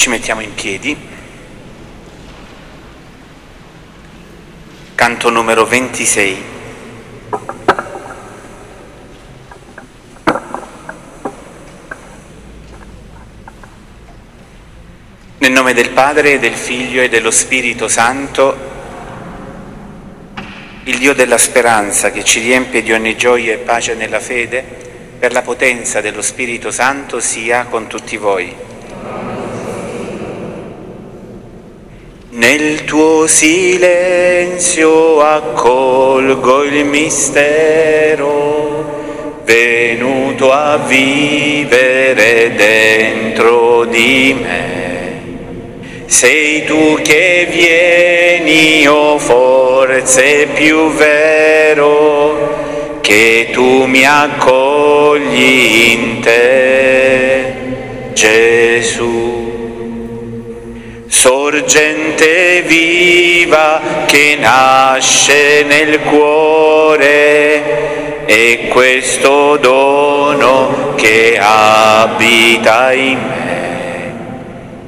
Ci mettiamo in piedi. Canto numero 26. Nel nome del Padre, del Figlio e dello Spirito Santo, il Dio della speranza che ci riempie di ogni gioia e pace nella fede, per la potenza dello Spirito Santo sia con tutti voi. Nel tuo silenzio accolgo il mistero, venuto a vivere dentro di me. Sei tu che vieni, o oh forse più vero, che tu mi accogli in te, Gesù sorgente viva che nasce nel cuore e questo dono che abita in me.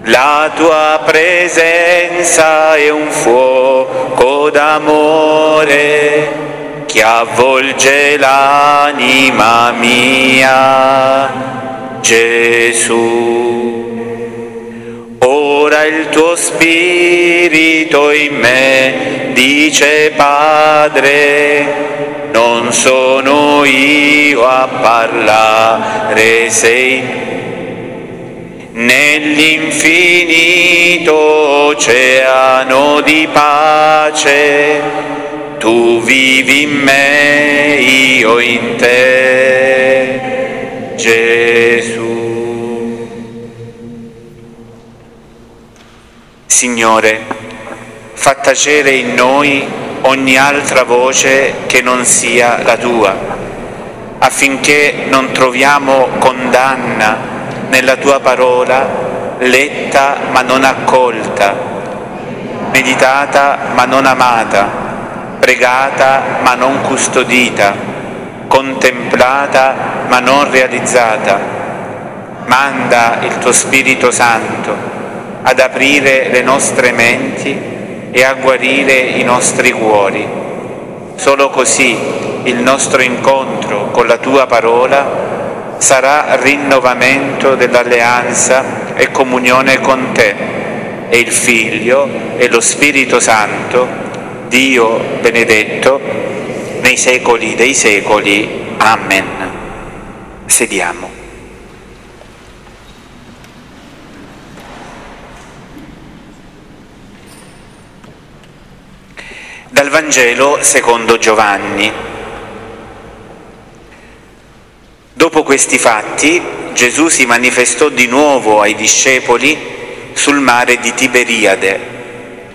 La tua presenza è un fuoco d'amore che avvolge l'anima mia, Gesù. Ora il tuo spirito in me dice Padre, non sono io a parlare, sei. Nell'infinito oceano di pace, tu vivi in me, io in te, Gesù. Signore, fa tacere in noi ogni altra voce che non sia la tua, affinché non troviamo condanna nella tua parola, letta ma non accolta, meditata ma non amata, pregata ma non custodita, contemplata ma non realizzata. Manda il tuo Spirito Santo ad aprire le nostre menti e a guarire i nostri cuori. Solo così il nostro incontro con la tua parola sarà rinnovamento dell'alleanza e comunione con te e il Figlio e lo Spirito Santo, Dio benedetto, nei secoli dei secoli. Amen. Sediamo. Dal Vangelo secondo Giovanni. Dopo questi fatti Gesù si manifestò di nuovo ai discepoli sul mare di Tiberiade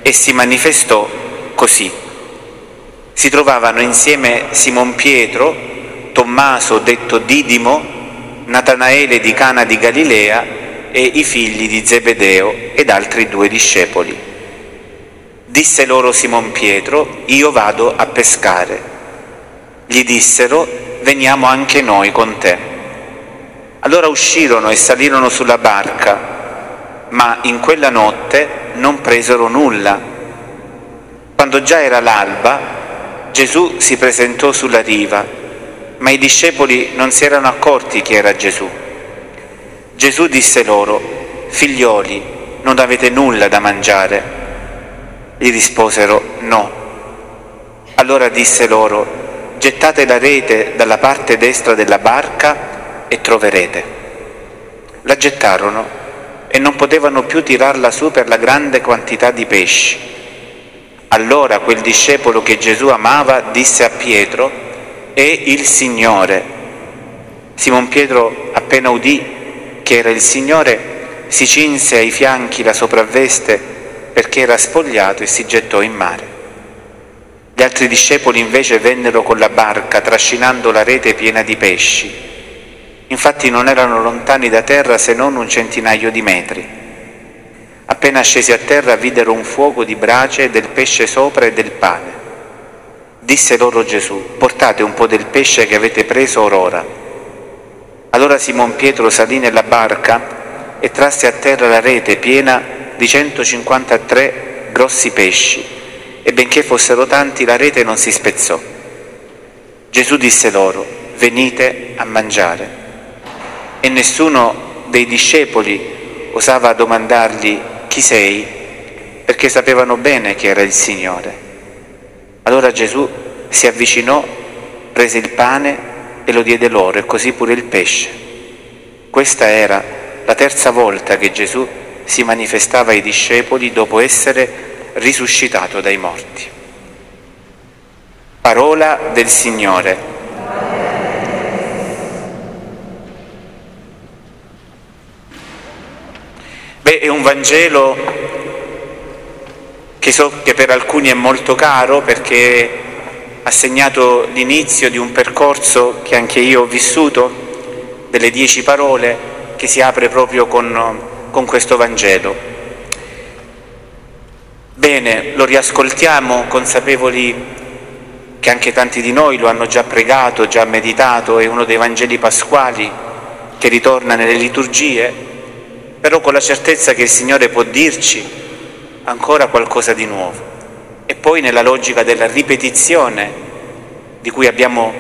e si manifestò così. Si trovavano insieme Simon Pietro, Tommaso detto Didimo, Natanaele di Cana di Galilea e i figli di Zebedeo ed altri due discepoli. Disse loro Simon Pietro, io vado a pescare. Gli dissero, veniamo anche noi con te. Allora uscirono e salirono sulla barca, ma in quella notte non presero nulla. Quando già era l'alba, Gesù si presentò sulla riva, ma i discepoli non si erano accorti chi era Gesù. Gesù disse loro, figlioli, non avete nulla da mangiare? Gli risposero no. Allora disse loro, gettate la rete dalla parte destra della barca e troverete. La gettarono e non potevano più tirarla su per la grande quantità di pesci. Allora quel discepolo che Gesù amava disse a Pietro, è il Signore. Simon Pietro appena udì che era il Signore, si cinse ai fianchi la sopravveste perché era spogliato e si gettò in mare. Gli altri discepoli invece vennero con la barca trascinando la rete piena di pesci Infatti non erano lontani da terra se non un centinaio di metri. Appena scesi a terra videro un fuoco di brace, del pesce sopra e del pane. Disse loro Gesù, portate un po' del pesce che avete preso orora. Allora Simon Pietro salì nella barca e trasse a terra la rete piena di 153 grossi pesci e benché fossero tanti la rete non si spezzò. Gesù disse loro, venite a mangiare e nessuno dei discepoli osava domandargli chi sei, perché sapevano bene che era il Signore. Allora Gesù si avvicinò, prese il pane e lo diede loro e così pure il pesce. Questa era la terza volta che Gesù si manifestava ai discepoli dopo essere risuscitato dai morti. Parola del Signore. Beh, è un Vangelo che so che per alcuni è molto caro perché ha segnato l'inizio di un percorso che anche io ho vissuto, delle dieci parole, che si apre proprio con, con questo Vangelo. Bene, lo riascoltiamo consapevoli che anche tanti di noi lo hanno già pregato, già meditato, è uno dei Vangeli pasquali che ritorna nelle liturgie però con la certezza che il Signore può dirci ancora qualcosa di nuovo. E poi nella logica della ripetizione di cui abbiamo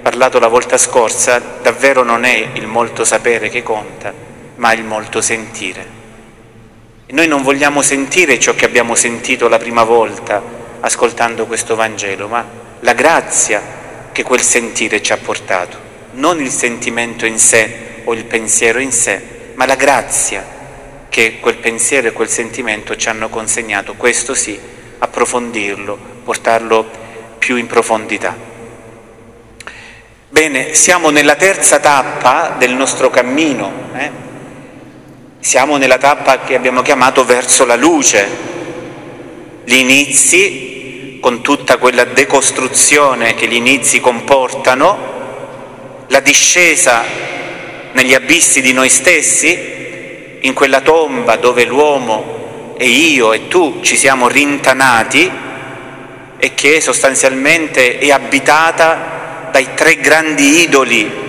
parlato la volta scorsa, davvero non è il molto sapere che conta, ma il molto sentire. E noi non vogliamo sentire ciò che abbiamo sentito la prima volta ascoltando questo Vangelo, ma la grazia che quel sentire ci ha portato, non il sentimento in sé o il pensiero in sé, ma la grazia che quel pensiero e quel sentimento ci hanno consegnato, questo sì, approfondirlo, portarlo più in profondità. Bene, siamo nella terza tappa del nostro cammino, eh? Siamo nella tappa che abbiamo chiamato verso la luce, gli inizi con tutta quella decostruzione che gli inizi comportano, la discesa negli abissi di noi stessi, in quella tomba dove l'uomo e io e tu ci siamo rintanati e che sostanzialmente è abitata dai tre grandi idoli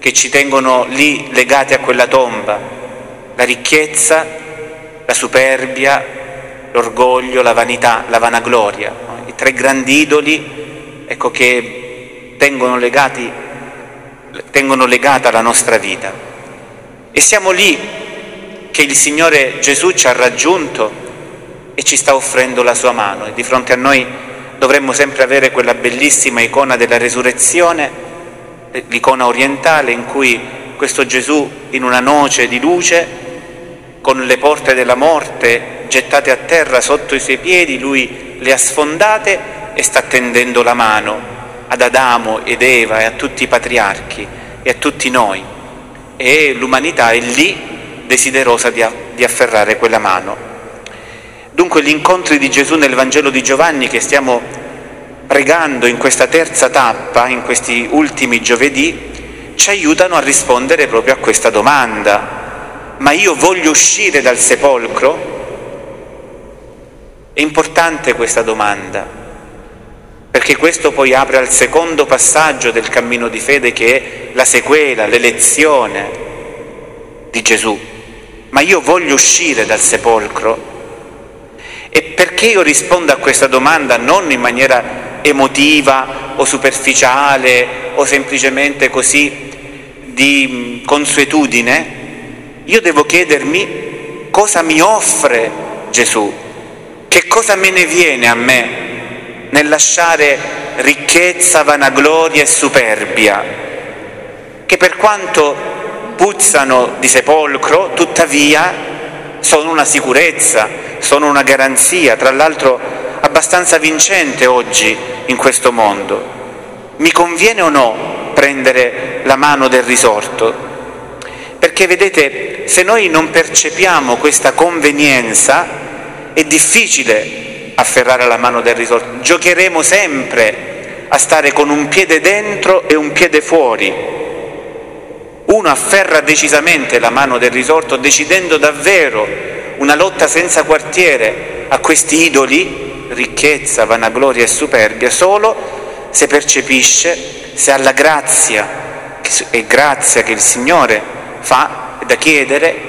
che ci tengono lì legati a quella tomba, la ricchezza, la superbia, l'orgoglio, la vanità, la vanagloria, no? i tre grandi idoli ecco, che tengono legati tengono legata la nostra vita. E siamo lì che il Signore Gesù ci ha raggiunto e ci sta offrendo la sua mano e di fronte a noi dovremmo sempre avere quella bellissima icona della resurrezione, l'icona orientale in cui questo Gesù in una noce di luce, con le porte della morte gettate a terra sotto i suoi piedi, lui le ha sfondate e sta tendendo la mano ad Adamo ed Eva e a tutti i patriarchi e a tutti noi e l'umanità è lì desiderosa di, di afferrare quella mano. Dunque gli incontri di Gesù nel Vangelo di Giovanni che stiamo pregando in questa terza tappa, in questi ultimi giovedì, ci aiutano a rispondere proprio a questa domanda. Ma io voglio uscire dal sepolcro? È importante questa domanda perché questo poi apre al secondo passaggio del cammino di fede che è la sequela, l'elezione di Gesù. Ma io voglio uscire dal sepolcro e perché io rispondo a questa domanda non in maniera emotiva o superficiale o semplicemente così di consuetudine, io devo chiedermi cosa mi offre Gesù, che cosa me ne viene a me nel lasciare ricchezza, vanagloria e superbia, che per quanto puzzano di sepolcro, tuttavia sono una sicurezza, sono una garanzia, tra l'altro abbastanza vincente oggi in questo mondo. Mi conviene o no prendere la mano del risorto? Perché vedete, se noi non percepiamo questa convenienza, è difficile afferrare la mano del risorto. Giocheremo sempre a stare con un piede dentro e un piede fuori. Uno afferra decisamente la mano del risorto decidendo davvero una lotta senza quartiere a questi idoli, ricchezza, vanagloria e superbia, solo se percepisce, se ha la grazia e grazia che il Signore fa da chiedere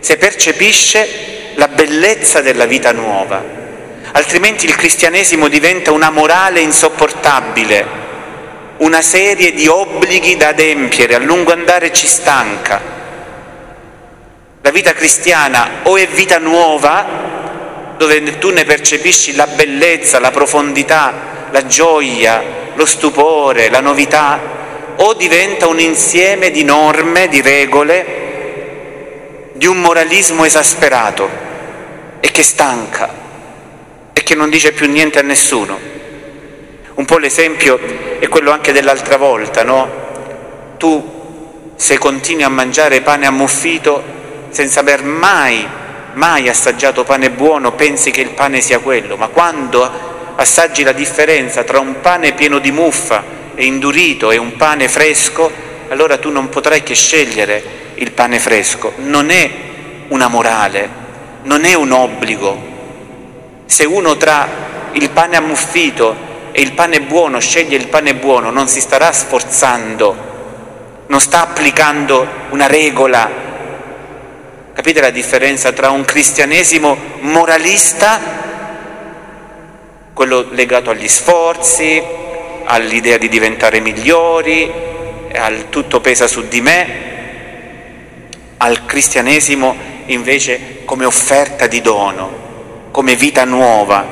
se percepisce la bellezza della vita nuova, altrimenti il cristianesimo diventa una morale insopportabile, una serie di obblighi da adempiere, a lungo andare ci stanca. La vita cristiana o è vita nuova, dove tu ne percepisci la bellezza, la profondità, la gioia, lo stupore, la novità, o diventa un insieme di norme, di regole, di un moralismo esasperato e che stanca e che non dice più niente a nessuno. Un po' l'esempio è quello anche dell'altra volta, no? Tu se continui a mangiare pane ammuffito senza aver mai, mai assaggiato pane buono, pensi che il pane sia quello, ma quando assaggi la differenza tra un pane pieno di muffa e indurito e un pane fresco, allora tu non potrai che scegliere il pane fresco. Non è una morale, non è un obbligo. Se uno tra il pane ammuffito e il pane buono sceglie il pane buono, non si starà sforzando, non sta applicando una regola. Capite la differenza tra un cristianesimo moralista, quello legato agli sforzi, all'idea di diventare migliori, al tutto pesa su di me, al cristianesimo invece come offerta di dono, come vita nuova,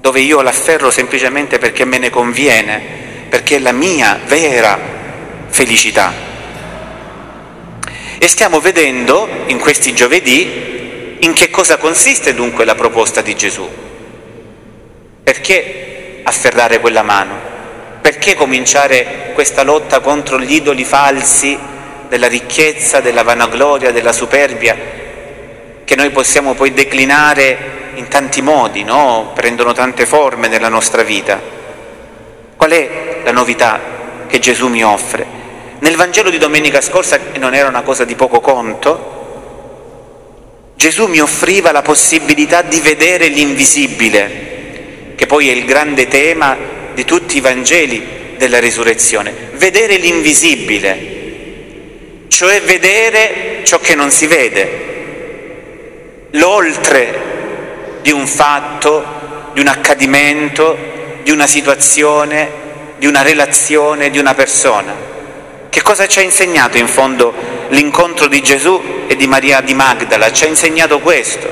dove io l'afferro semplicemente perché me ne conviene, perché è la mia vera felicità. E stiamo vedendo in questi giovedì in che cosa consiste dunque la proposta di Gesù. Perché afferrare quella mano? Perché cominciare questa lotta contro gli idoli falsi della ricchezza, della vanagloria, della superbia, che noi possiamo poi declinare in tanti modi, no? prendono tante forme nella nostra vita? Qual è la novità che Gesù mi offre? Nel Vangelo di domenica scorsa, e non era una cosa di poco conto, Gesù mi offriva la possibilità di vedere l'invisibile, che poi è il grande tema di tutti i Vangeli della risurrezione, vedere l'invisibile, cioè vedere ciò che non si vede, l'oltre di un fatto, di un accadimento, di una situazione, di una relazione, di una persona. Che cosa ci ha insegnato in fondo l'incontro di Gesù e di Maria di Magdala? Ci ha insegnato questo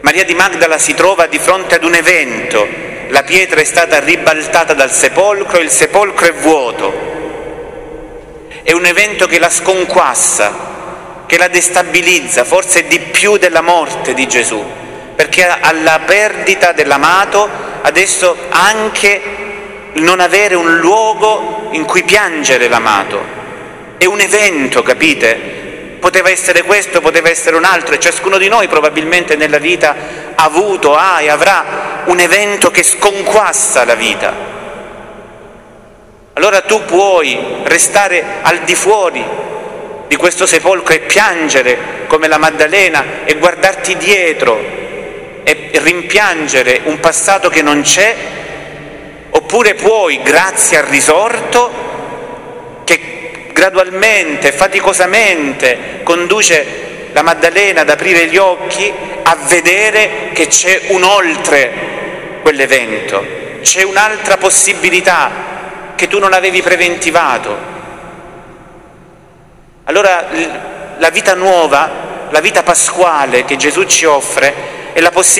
Maria di Magdala si trova di fronte ad un evento, la pietra è stata ribaltata dal sepolcro e il sepolcro è vuoto. È un evento che la sconquassa, che la destabilizza, forse di più della morte di Gesù, perché alla perdita dell'amato adesso anche non avere un luogo in cui piangere l'amato. È un evento, capite? poteva essere questo, poteva essere un altro e ciascuno di noi probabilmente nella vita ha avuto, ha e avrà un evento che sconquassa la vita. Allora tu puoi restare al di fuori di questo sepolcro e piangere come la Maddalena e guardarti dietro e rimpiangere un passato che non c'è, oppure puoi, grazie al risorto, gradualmente, faticosamente conduce la Maddalena ad aprire gli occhi, a vedere che c'è un oltre quell'evento, c'è un'altra possibilità che tu non avevi preventivato. Allora la vita nuova la vita pasquale che Gesù ci offre è la possibilità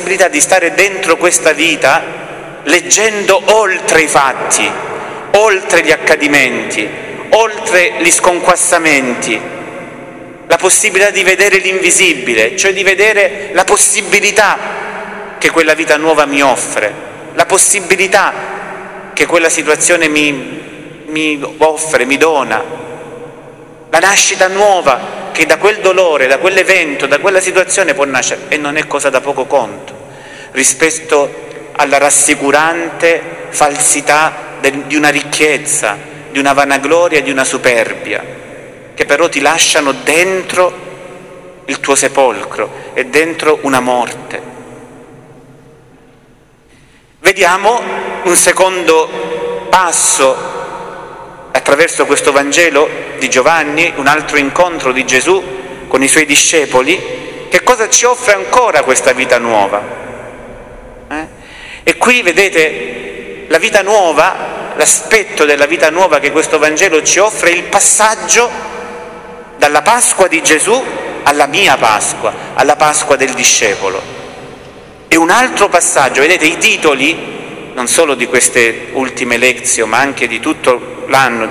possibilità di stare dentro questa vita leggendo oltre i fatti, oltre gli accadimenti, oltre gli sconquassamenti, la possibilità di vedere l'invisibile, cioè di vedere la possibilità che quella vita nuova mi offre, la possibilità che quella situazione mi, mi offre, mi dona, la nascita nuova che da quel dolore, da quell'evento, da quella situazione può nascere e non è cosa da poco conto rispetto alla rassicurante falsità di una ricchezza, di una vanagloria, di una superbia, che però ti lasciano dentro il tuo sepolcro e dentro una morte. Vediamo un secondo passo attraverso questo Vangelo di Giovanni, un altro incontro di Gesù con i suoi discepoli, che cosa ci offre ancora questa vita nuova? Eh? E qui vedete la vita nuova, l'aspetto della vita nuova che questo Vangelo ci offre, il passaggio dalla Pasqua di Gesù alla mia Pasqua, alla Pasqua del discepolo. E un altro passaggio, vedete i titoli non solo di queste ultime lezioni, ma anche di tutto l'anno.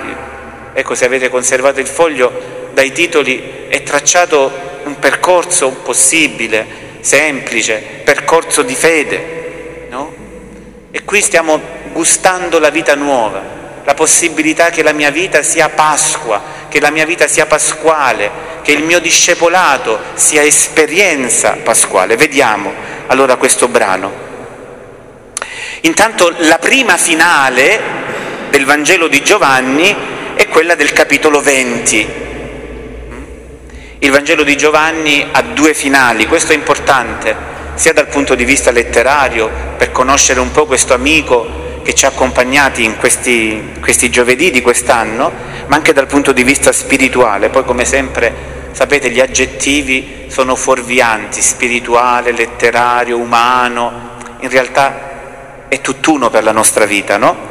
Ecco, se avete conservato il foglio, dai titoli è tracciato un percorso possibile, semplice, percorso di fede, no? E qui stiamo gustando la vita nuova, la possibilità che la mia vita sia Pasqua, che la mia vita sia pasquale, che il mio discepolato sia esperienza pasquale. Vediamo allora questo brano. Intanto la prima finale del Vangelo di Giovanni è quella del capitolo 20. Il Vangelo di Giovanni ha due finali, questo è importante, sia dal punto di vista letterario, per conoscere un po' questo amico che ci ha accompagnati in questi, questi giovedì di quest'anno, ma anche dal punto di vista spirituale. Poi come sempre sapete gli aggettivi sono fuorvianti, spirituale, letterario, umano, in realtà è tutt'uno per la nostra vita, no?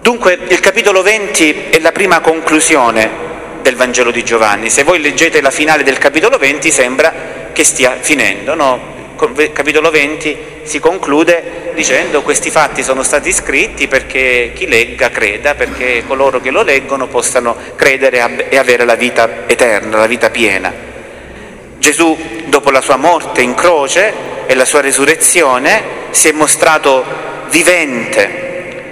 Dunque il capitolo 20 è la prima conclusione del Vangelo di Giovanni. Se voi leggete la finale del capitolo 20 sembra che stia finendo, no? Capitolo 20 si conclude dicendo questi fatti sono stati scritti perché chi legga creda, perché coloro che lo leggono possano credere e avere la vita eterna, la vita piena. Gesù, dopo la sua morte in croce, e la sua resurrezione si è mostrato vivente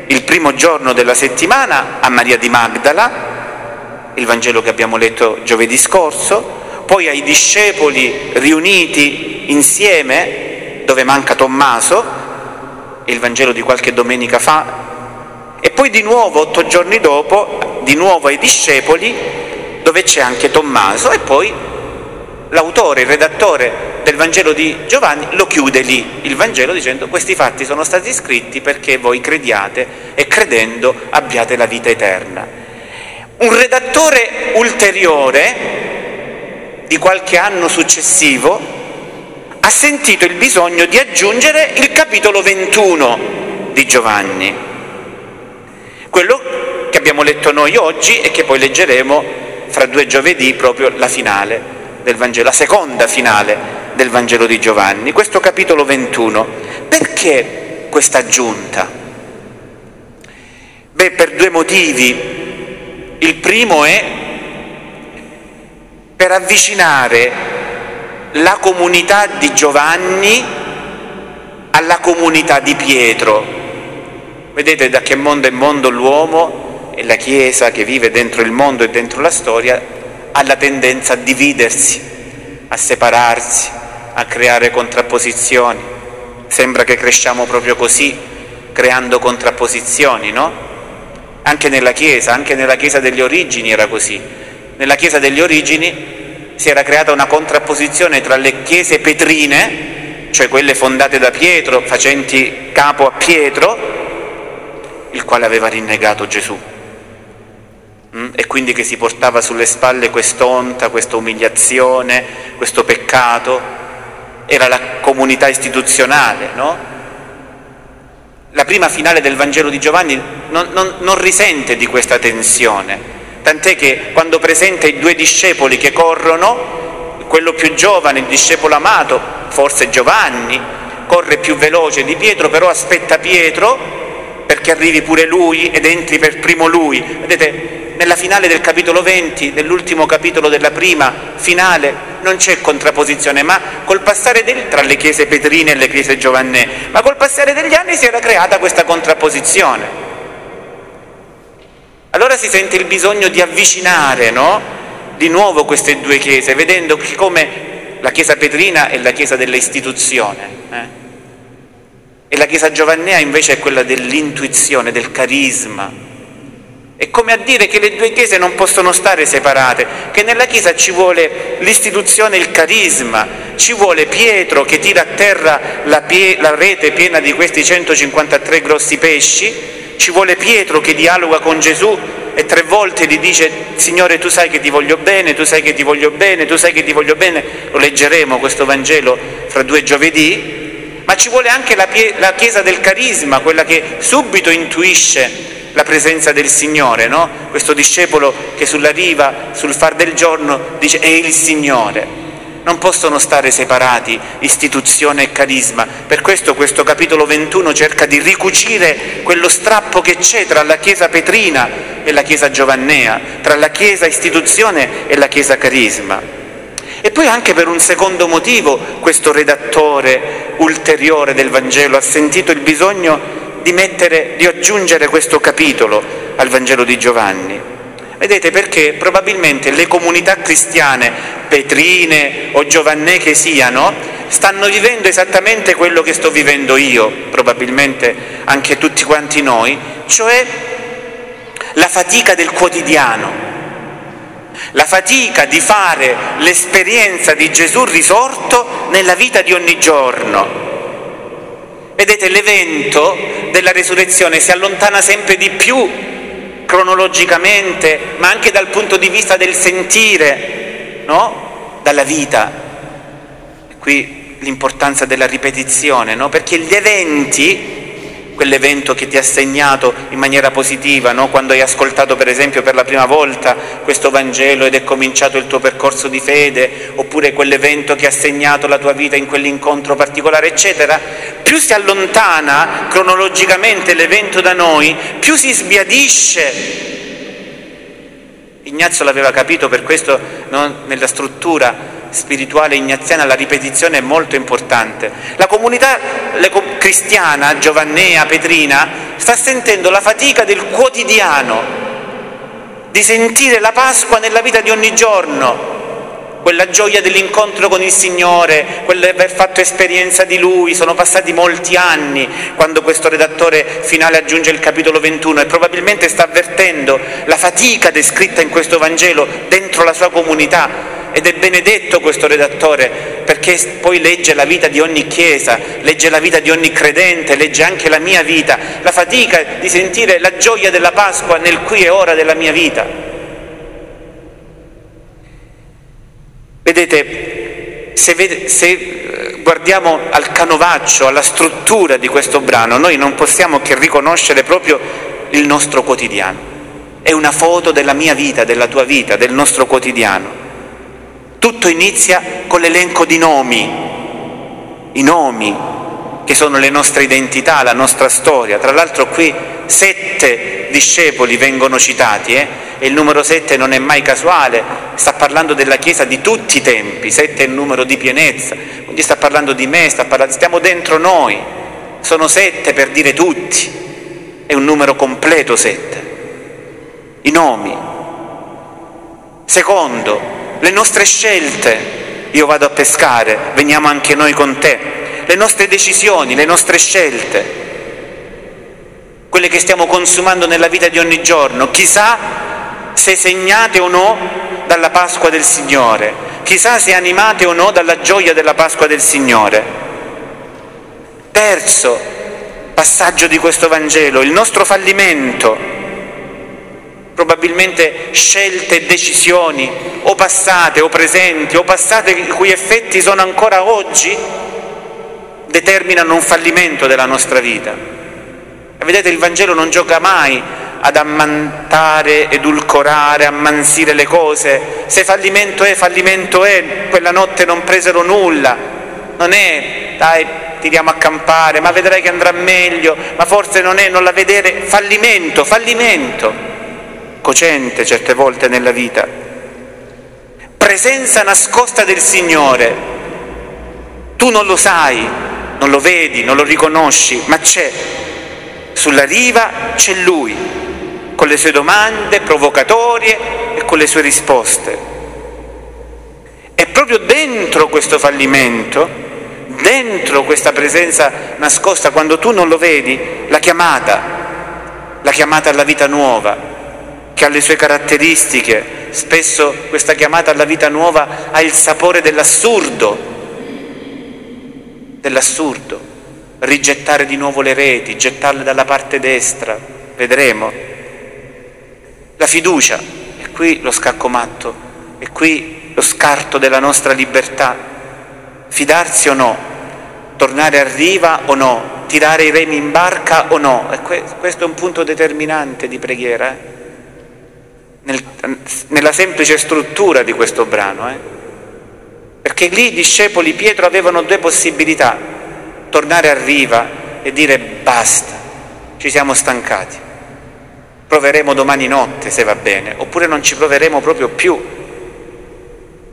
il primo giorno della settimana a Maria di Magdala, il Vangelo che abbiamo letto giovedì scorso, poi ai discepoli riuniti insieme, dove manca Tommaso, il Vangelo di qualche domenica fa, e poi di nuovo, otto giorni dopo, di nuovo ai discepoli, dove c'è anche Tommaso, e poi l'autore, il redattore del Vangelo di Giovanni lo chiude lì, il Vangelo dicendo questi fatti sono stati scritti perché voi crediate e credendo abbiate la vita eterna. Un redattore ulteriore di qualche anno successivo ha sentito il bisogno di aggiungere il capitolo 21 di Giovanni, quello che abbiamo letto noi oggi e che poi leggeremo fra due giovedì proprio la finale del Vangelo, la seconda finale del Vangelo di Giovanni, questo capitolo 21. Perché questa aggiunta? Beh, per due motivi. Il primo è per avvicinare la comunità di Giovanni alla comunità di Pietro. Vedete da che mondo è mondo l'uomo e la Chiesa che vive dentro il mondo e dentro la storia ha la tendenza a dividersi, a separarsi, a creare contrapposizioni. Sembra che cresciamo proprio così, creando contrapposizioni, no? Anche nella Chiesa, anche nella Chiesa delle origini era così. Nella Chiesa delle origini si era creata una contrapposizione tra le chiese petrine, cioè quelle fondate da Pietro, facenti capo a Pietro, il quale aveva rinnegato Gesù mm? e quindi che si portava sulle spalle quest'onta, questa umiliazione, questo peccato, era la comunità istituzionale, no? La prima finale del Vangelo di Giovanni non, non, non risente di questa tensione, tant'è che quando presenta i due discepoli che corrono, quello più giovane, il discepolo amato, forse Giovanni, corre più veloce di Pietro, però aspetta Pietro perché arrivi pure lui ed entri per primo lui. Vedete, nella finale del capitolo 20, nell'ultimo capitolo della prima finale, non c'è contrapposizione, ma col passare del, tra le chiese petrine e le chiese giovannee, ma col passare degli anni si era creata questa contrapposizione. Allora si sente il bisogno di avvicinare no? di nuovo queste due chiese, vedendo come la Chiesa Petrina è la Chiesa dell'istituzione eh? e la Chiesa Giovannea invece è quella dell'intuizione, del carisma. È come a dire che le due chiese non possono stare separate, che nella Chiesa ci vuole l'istituzione il carisma, ci vuole Pietro che tira a terra la, pie- la rete piena di questi 153 grossi pesci, ci vuole Pietro che dialoga con Gesù e tre volte gli dice Signore tu sai che ti voglio bene, tu sai che ti voglio bene, tu sai che ti voglio bene, lo leggeremo questo Vangelo fra due giovedì, ma ci vuole anche la, la Chiesa del carisma, quella che subito intuisce la presenza del Signore, no? questo discepolo che sulla riva, sul far del giorno, dice è il Signore non possono stare separati istituzione e carisma. Per questo questo capitolo 21 cerca di ricucire quello strappo che c'è tra la Chiesa petrina e la Chiesa giovannea, tra la Chiesa istituzione e la Chiesa carisma. E poi anche per un secondo motivo questo redattore ulteriore del Vangelo ha sentito il bisogno di, mettere, di aggiungere questo capitolo al Vangelo di Giovanni. Vedete perché probabilmente le comunità cristiane, petrine o giovannee che siano, stanno vivendo esattamente quello che sto vivendo io, probabilmente anche tutti quanti noi, cioè la fatica del quotidiano, la fatica di fare l'esperienza di Gesù risorto nella vita di ogni giorno. Vedete, l'evento della resurrezione si allontana sempre di più cronologicamente, ma anche dal punto di vista del sentire, no? dalla vita. Qui l'importanza della ripetizione, no? perché gli eventi quell'evento che ti ha segnato in maniera positiva, no? quando hai ascoltato per esempio per la prima volta questo Vangelo ed è cominciato il tuo percorso di fede, oppure quell'evento che ha segnato la tua vita in quell'incontro particolare, eccetera, più si allontana cronologicamente l'evento da noi, più si sbiadisce. Ignazio l'aveva capito, per questo no? nella struttura spirituale ignaziana la ripetizione è molto importante. La comunità cristiana, giovannea, petrina, sta sentendo la fatica del quotidiano, di sentire la Pasqua nella vita di ogni giorno, quella gioia dell'incontro con il Signore, quell'aver fatto esperienza di Lui, sono passati molti anni quando questo redattore finale aggiunge il capitolo 21 e probabilmente sta avvertendo la fatica descritta in questo Vangelo dentro la sua comunità ed è benedetto questo redattore perché poi legge la vita di ogni chiesa, legge la vita di ogni credente, legge anche la mia vita, la fatica di sentire la gioia della Pasqua nel qui e ora della mia vita. Vedete, se, vede, se eh, guardiamo al canovaccio, alla struttura di questo brano, noi non possiamo che riconoscere proprio il nostro quotidiano. È una foto della mia vita, della tua vita, del nostro quotidiano. Tutto inizia con l'elenco di nomi, i nomi che sono le nostre identità, la nostra storia. Tra l'altro qui sette discepoli vengono citati eh? e il numero sette non è mai casuale, sta parlando della Chiesa di tutti i tempi, sette è il numero di pienezza, quindi sta parlando di me, parlando, stiamo dentro noi, sono sette per dire tutti, è un numero completo sette. I nomi. Secondo, le nostre scelte. Io vado a pescare, veniamo anche noi con te. Le nostre decisioni, le nostre scelte, quelle che stiamo consumando nella vita di ogni giorno, chissà se segnate o no dalla Pasqua del Signore. chissà se animate o no dalla gioia della Pasqua del Signore. Terzo passaggio di questo Vangelo, il nostro fallimento probabilmente scelte e decisioni o passate o presenti o passate i cui effetti sono ancora oggi, determinano un fallimento della nostra vita. Vedete, il Vangelo non gioca mai ad ammantare, edulcorare, ammansire le cose. Se fallimento è, fallimento è, quella notte non presero nulla. Non è, dai, tiriamo a campare, ma vedrai che andrà meglio, ma forse non è, non la vedere. Fallimento, fallimento cocente certe volte nella vita. Presenza nascosta del Signore. Tu non lo sai, non lo vedi, non lo riconosci, ma c'è. Sulla riva c'è Lui, con le sue domande provocatorie e con le sue risposte. E proprio dentro questo fallimento, dentro questa presenza nascosta, quando tu non lo vedi, la chiamata, la chiamata alla vita nuova, che ha le sue caratteristiche. Spesso questa chiamata alla vita nuova ha il sapore dell'assurdo, dell'assurdo. Rigettare di nuovo le reti, gettarle dalla parte destra, vedremo. La fiducia, e qui lo scacco matto, e qui lo scarto della nostra libertà. Fidarsi o no, tornare a riva o no, tirare i remi in barca o no. E questo è un punto determinante di preghiera. Eh? Nel, nella semplice struttura di questo brano, eh? perché lì i discepoli Pietro avevano due possibilità, tornare a riva e dire basta, ci siamo stancati, proveremo domani notte se va bene, oppure non ci proveremo proprio più,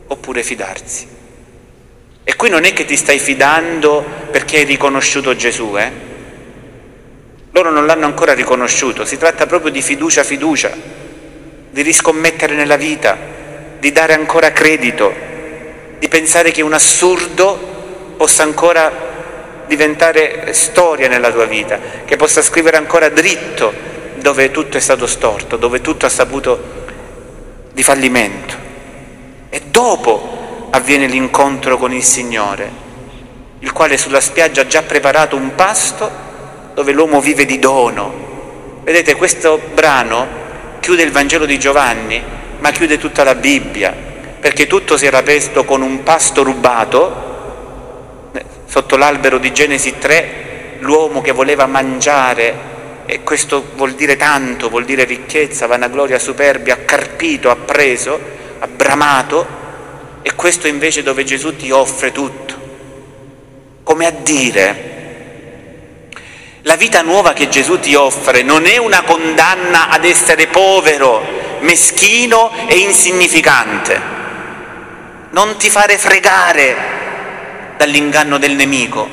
oppure fidarsi. E qui non è che ti stai fidando perché hai riconosciuto Gesù, eh? Loro non l'hanno ancora riconosciuto, si tratta proprio di fiducia, fiducia di riscommettere nella vita, di dare ancora credito, di pensare che un assurdo possa ancora diventare storia nella tua vita, che possa scrivere ancora dritto dove tutto è stato storto, dove tutto ha saputo di fallimento. E dopo avviene l'incontro con il Signore, il quale sulla spiaggia ha già preparato un pasto dove l'uomo vive di dono. Vedete, questo brano chiude il Vangelo di Giovanni, ma chiude tutta la Bibbia, perché tutto si era presto con un pasto rubato, sotto l'albero di Genesi 3, l'uomo che voleva mangiare, e questo vuol dire tanto, vuol dire ricchezza, vanagloria, superbia, ha carpito, ha preso, ha bramato, e questo invece dove Gesù ti offre tutto, come a dire la vita nuova che Gesù ti offre non è una condanna ad essere povero, meschino e insignificante. Non ti fare fregare dall'inganno del nemico.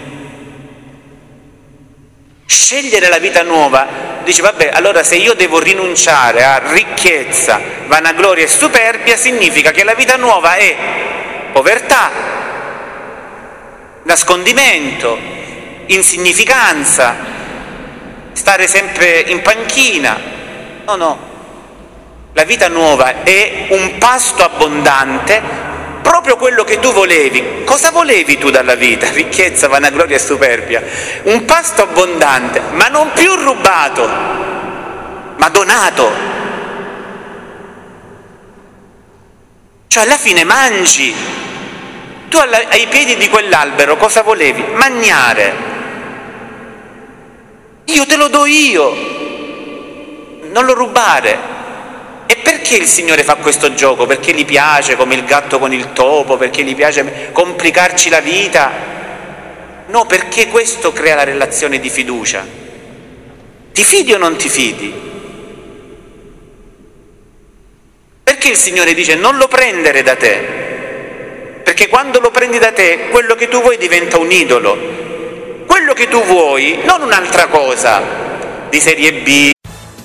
Scegliere la vita nuova, dice vabbè, allora se io devo rinunciare a ricchezza, vanagloria e superbia, significa che la vita nuova è povertà, nascondimento, insignificanza, stare sempre in panchina. No, no. La vita nuova è un pasto abbondante, proprio quello che tu volevi. Cosa volevi tu dalla vita? Ricchezza, vanagloria e superbia. Un pasto abbondante, ma non più rubato, ma donato. Cioè alla fine mangi. Tu ai piedi di quell'albero cosa volevi? Magnare io te lo do io, non lo rubare. E perché il Signore fa questo gioco? Perché gli piace come il gatto con il topo, perché gli piace complicarci la vita? No, perché questo crea la relazione di fiducia. Ti fidi o non ti fidi? Perché il Signore dice non lo prendere da te? Perché quando lo prendi da te, quello che tu vuoi diventa un idolo, quello che tu vuoi, non un'altra cosa di serie B.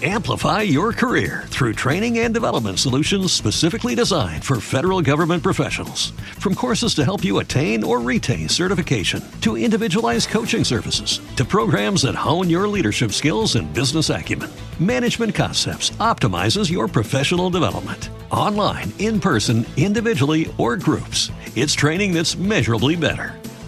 Amplify your career through training and development solutions specifically designed for federal government professionals. From courses to help you attain or retain certification, to individualized coaching services, to programs that hone your leadership skills and business acumen, Management Concepts optimizes your professional development. online, in person, individually, or groups. It's training that's measurably better.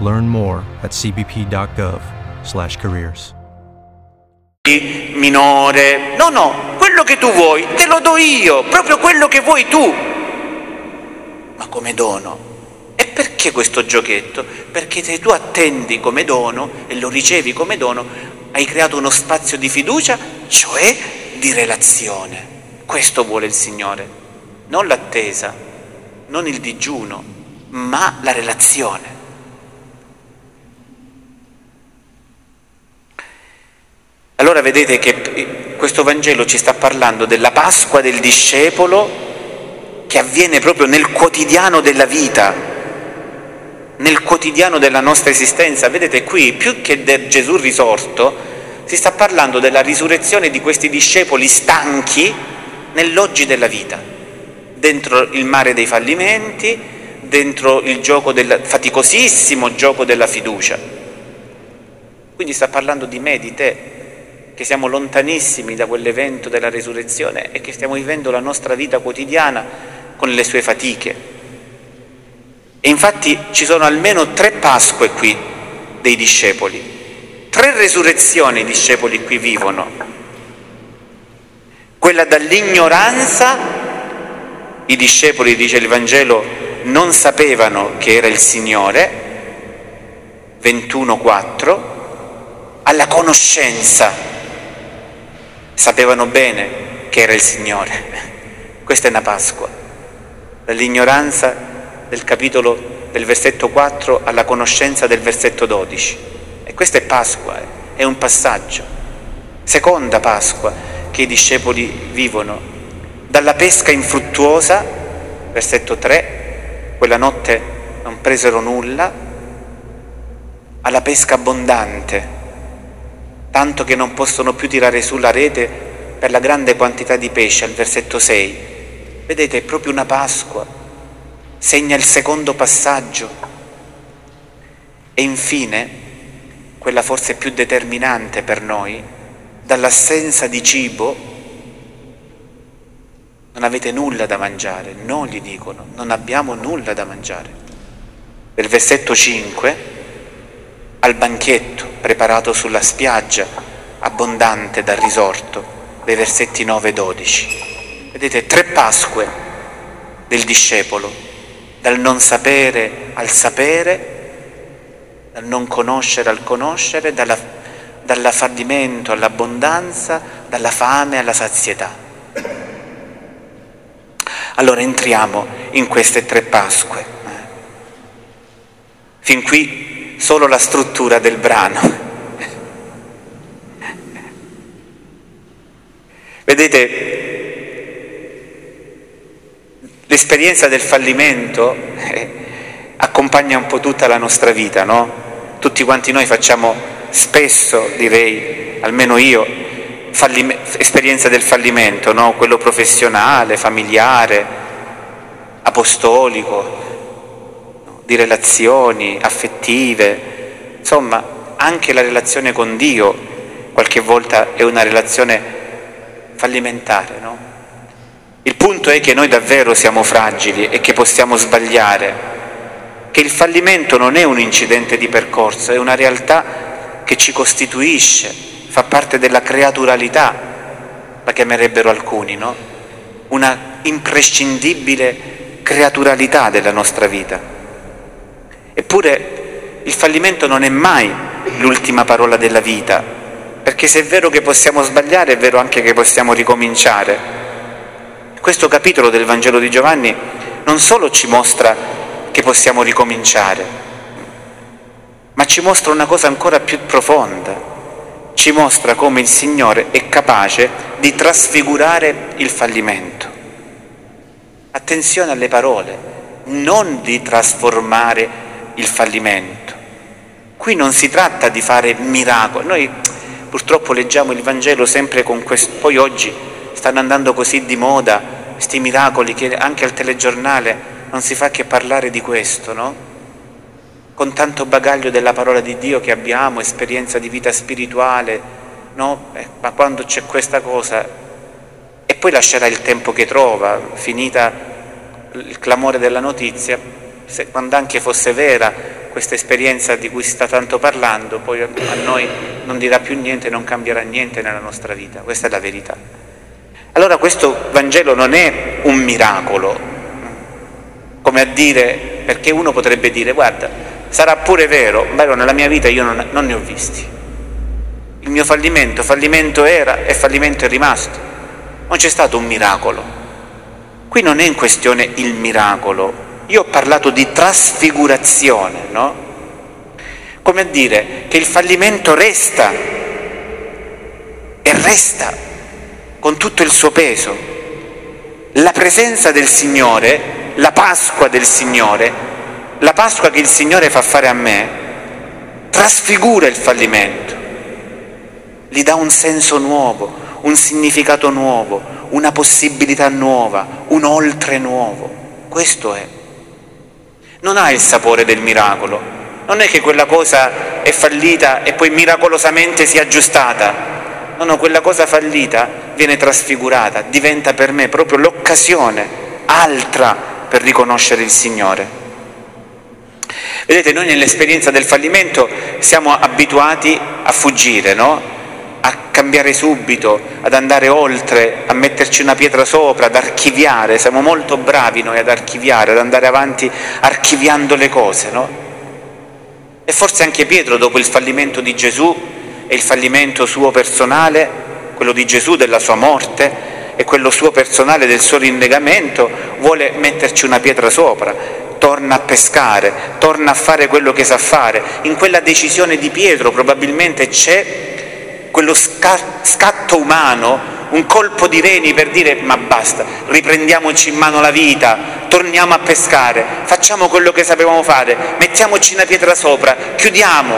Learn more at cbp.gov/careers. minore. No, no, quello che tu vuoi te lo do io, proprio quello che vuoi tu. Ma come dono. E perché questo giochetto? Perché se tu attendi come dono e lo ricevi come dono, hai creato uno spazio di fiducia, cioè di relazione. Questo vuole il Signore, non l'attesa, non il digiuno, ma la relazione. Allora vedete che questo Vangelo ci sta parlando della Pasqua del discepolo che avviene proprio nel quotidiano della vita, nel quotidiano della nostra esistenza. Vedete qui, più che del Gesù risorto, si sta parlando della risurrezione di questi discepoli stanchi nell'oggi della vita, dentro il mare dei fallimenti, dentro il gioco del faticosissimo gioco della fiducia. Quindi sta parlando di me, di te, che siamo lontanissimi da quell'evento della resurrezione e che stiamo vivendo la nostra vita quotidiana con le sue fatiche. E infatti ci sono almeno tre Pasque qui dei discepoli, tre resurrezioni i discepoli qui vivono. Quella dall'ignoranza, i discepoli, dice il Vangelo, non sapevano che era il Signore, 21.4, alla conoscenza sapevano bene che era il Signore. Questa è una Pasqua, dall'ignoranza del capitolo del versetto 4 alla conoscenza del versetto 12. E questa è Pasqua, eh. è un passaggio. Seconda Pasqua che i discepoli vivono, dalla pesca infruttuosa, versetto 3, quella notte non presero nulla, alla pesca abbondante, tanto che non possono più tirare su la rete per la grande quantità di pesce, al versetto 6. Vedete, è proprio una Pasqua, segna il secondo passaggio. E infine, quella forse più determinante per noi, dall'assenza di cibo, non avete nulla da mangiare, no gli dicono, non abbiamo nulla da mangiare. Nel versetto 5, al banchetto preparato sulla spiaggia, abbondante dal risorto, dei versetti 9 e 12. Vedete, tre Pasque del discepolo, dal non sapere al sapere, dal non conoscere al conoscere, dalla, dall'affallimento all'abbondanza, dalla fame alla sazietà. Allora entriamo in queste tre Pasque. Fin qui solo la struttura del brano. Vedete, l'esperienza del fallimento eh, accompagna un po' tutta la nostra vita, no? Tutti quanti noi facciamo spesso, direi, almeno io, fallim- esperienza del fallimento, no? Quello professionale, familiare, apostolico, di relazioni affettive, insomma anche la relazione con Dio qualche volta è una relazione fallimentare, no? Il punto è che noi davvero siamo fragili e che possiamo sbagliare, che il fallimento non è un incidente di percorso, è una realtà che ci costituisce, fa parte della creaturalità, la chiamerebbero alcuni, no? Una imprescindibile creaturalità della nostra vita. Eppure il fallimento non è mai l'ultima parola della vita, perché se è vero che possiamo sbagliare, è vero anche che possiamo ricominciare. Questo capitolo del Vangelo di Giovanni non solo ci mostra che possiamo ricominciare, ma ci mostra una cosa ancora più profonda, ci mostra come il Signore è capace di trasfigurare il fallimento. Attenzione alle parole, non di trasformare il fallimento. Qui non si tratta di fare miracoli. Noi purtroppo leggiamo il Vangelo sempre con questo, poi oggi stanno andando così di moda questi miracoli che anche al telegiornale non si fa che parlare di questo, no? Con tanto bagaglio della parola di Dio che abbiamo, esperienza di vita spirituale, no? Eh, ma quando c'è questa cosa, e poi lascerà il tempo che trova, finita il clamore della notizia, se, quando anche fosse vera questa esperienza di cui si sta tanto parlando, poi a noi non dirà più niente, non cambierà niente nella nostra vita, questa è la verità. Allora questo Vangelo non è un miracolo, come a dire, perché uno potrebbe dire, guarda, sarà pure vero, ma nella mia vita io non, non ne ho visti. Il mio fallimento, fallimento era e fallimento è rimasto. Non c'è stato un miracolo. Qui non è in questione il miracolo, io ho parlato di trasfigurazione, no? Come a dire che il fallimento resta e resta con tutto il suo peso. La presenza del Signore, la Pasqua del Signore, la Pasqua che il Signore fa fare a me, trasfigura il fallimento, gli dà un senso nuovo, un significato nuovo, una possibilità nuova, un oltre nuovo. Questo è. Non ha il sapore del miracolo. Non è che quella cosa è fallita e poi miracolosamente si è aggiustata. No, no, quella cosa fallita viene trasfigurata, diventa per me proprio l'occasione altra per riconoscere il Signore. Vedete, noi nell'esperienza del fallimento siamo abituati a fuggire, no? A cambiare subito, ad andare oltre, a metterci una pietra sopra, ad archiviare, siamo molto bravi noi ad archiviare, ad andare avanti archiviando le cose, no? E forse anche Pietro, dopo il fallimento di Gesù, e il fallimento suo personale, quello di Gesù della sua morte e quello suo personale del suo rinnegamento, vuole metterci una pietra sopra, torna a pescare, torna a fare quello che sa fare. In quella decisione di Pietro probabilmente c'è quello scatto umano, un colpo di reni per dire ma basta, riprendiamoci in mano la vita, torniamo a pescare, facciamo quello che sapevamo fare, mettiamoci una pietra sopra, chiudiamo,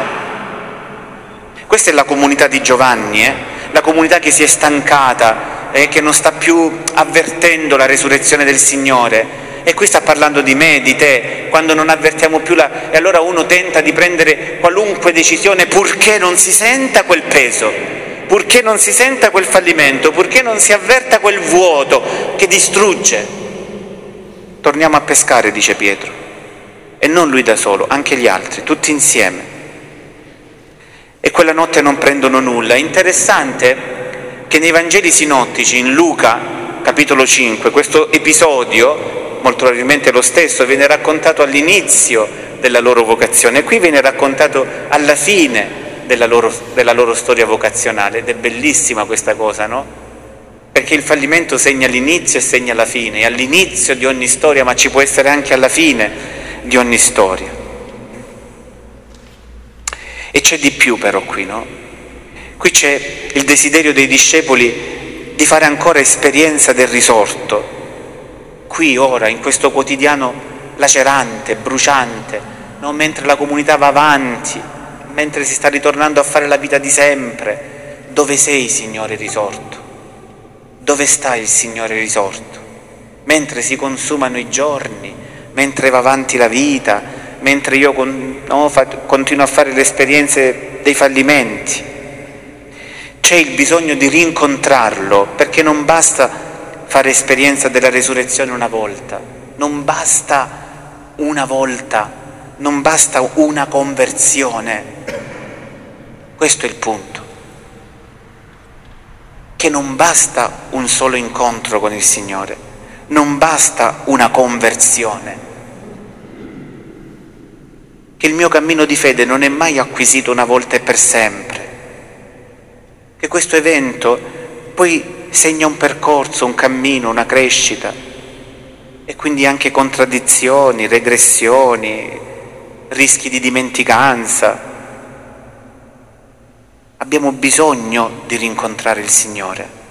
questa è la comunità di Giovanni, eh? la comunità che si è stancata e eh, che non sta più avvertendo la resurrezione del Signore. E qui sta parlando di me, di te, quando non avvertiamo più la... E allora uno tenta di prendere qualunque decisione purché non si senta quel peso, purché non si senta quel fallimento, purché non si avverta quel vuoto che distrugge. Torniamo a pescare, dice Pietro. E non lui da solo, anche gli altri, tutti insieme e quella notte non prendono nulla. È interessante che nei Vangeli sinottici, in Luca capitolo 5, questo episodio, molto probabilmente lo stesso, viene raccontato all'inizio della loro vocazione qui viene raccontato alla fine della loro, della loro storia vocazionale ed è bellissima questa cosa, no? Perché il fallimento segna l'inizio e segna la fine, è all'inizio di ogni storia, ma ci può essere anche alla fine di ogni storia. E c'è di più però qui, no? Qui c'è il desiderio dei discepoli di fare ancora esperienza del risorto, qui ora, in questo quotidiano lacerante, bruciante, no? mentre la comunità va avanti, mentre si sta ritornando a fare la vita di sempre. Dove sei, Signore risorto? Dove sta il Signore risorto? Mentre si consumano i giorni, mentre va avanti la vita, mentre io no, continuo a fare le esperienze dei fallimenti. C'è il bisogno di rincontrarlo perché non basta fare esperienza della resurrezione una volta, non basta una volta, non basta una conversione. Questo è il punto. Che non basta un solo incontro con il Signore, non basta una conversione che il mio cammino di fede non è mai acquisito una volta e per sempre, che questo evento poi segna un percorso, un cammino, una crescita e quindi anche contraddizioni, regressioni, rischi di dimenticanza. Abbiamo bisogno di rincontrare il Signore.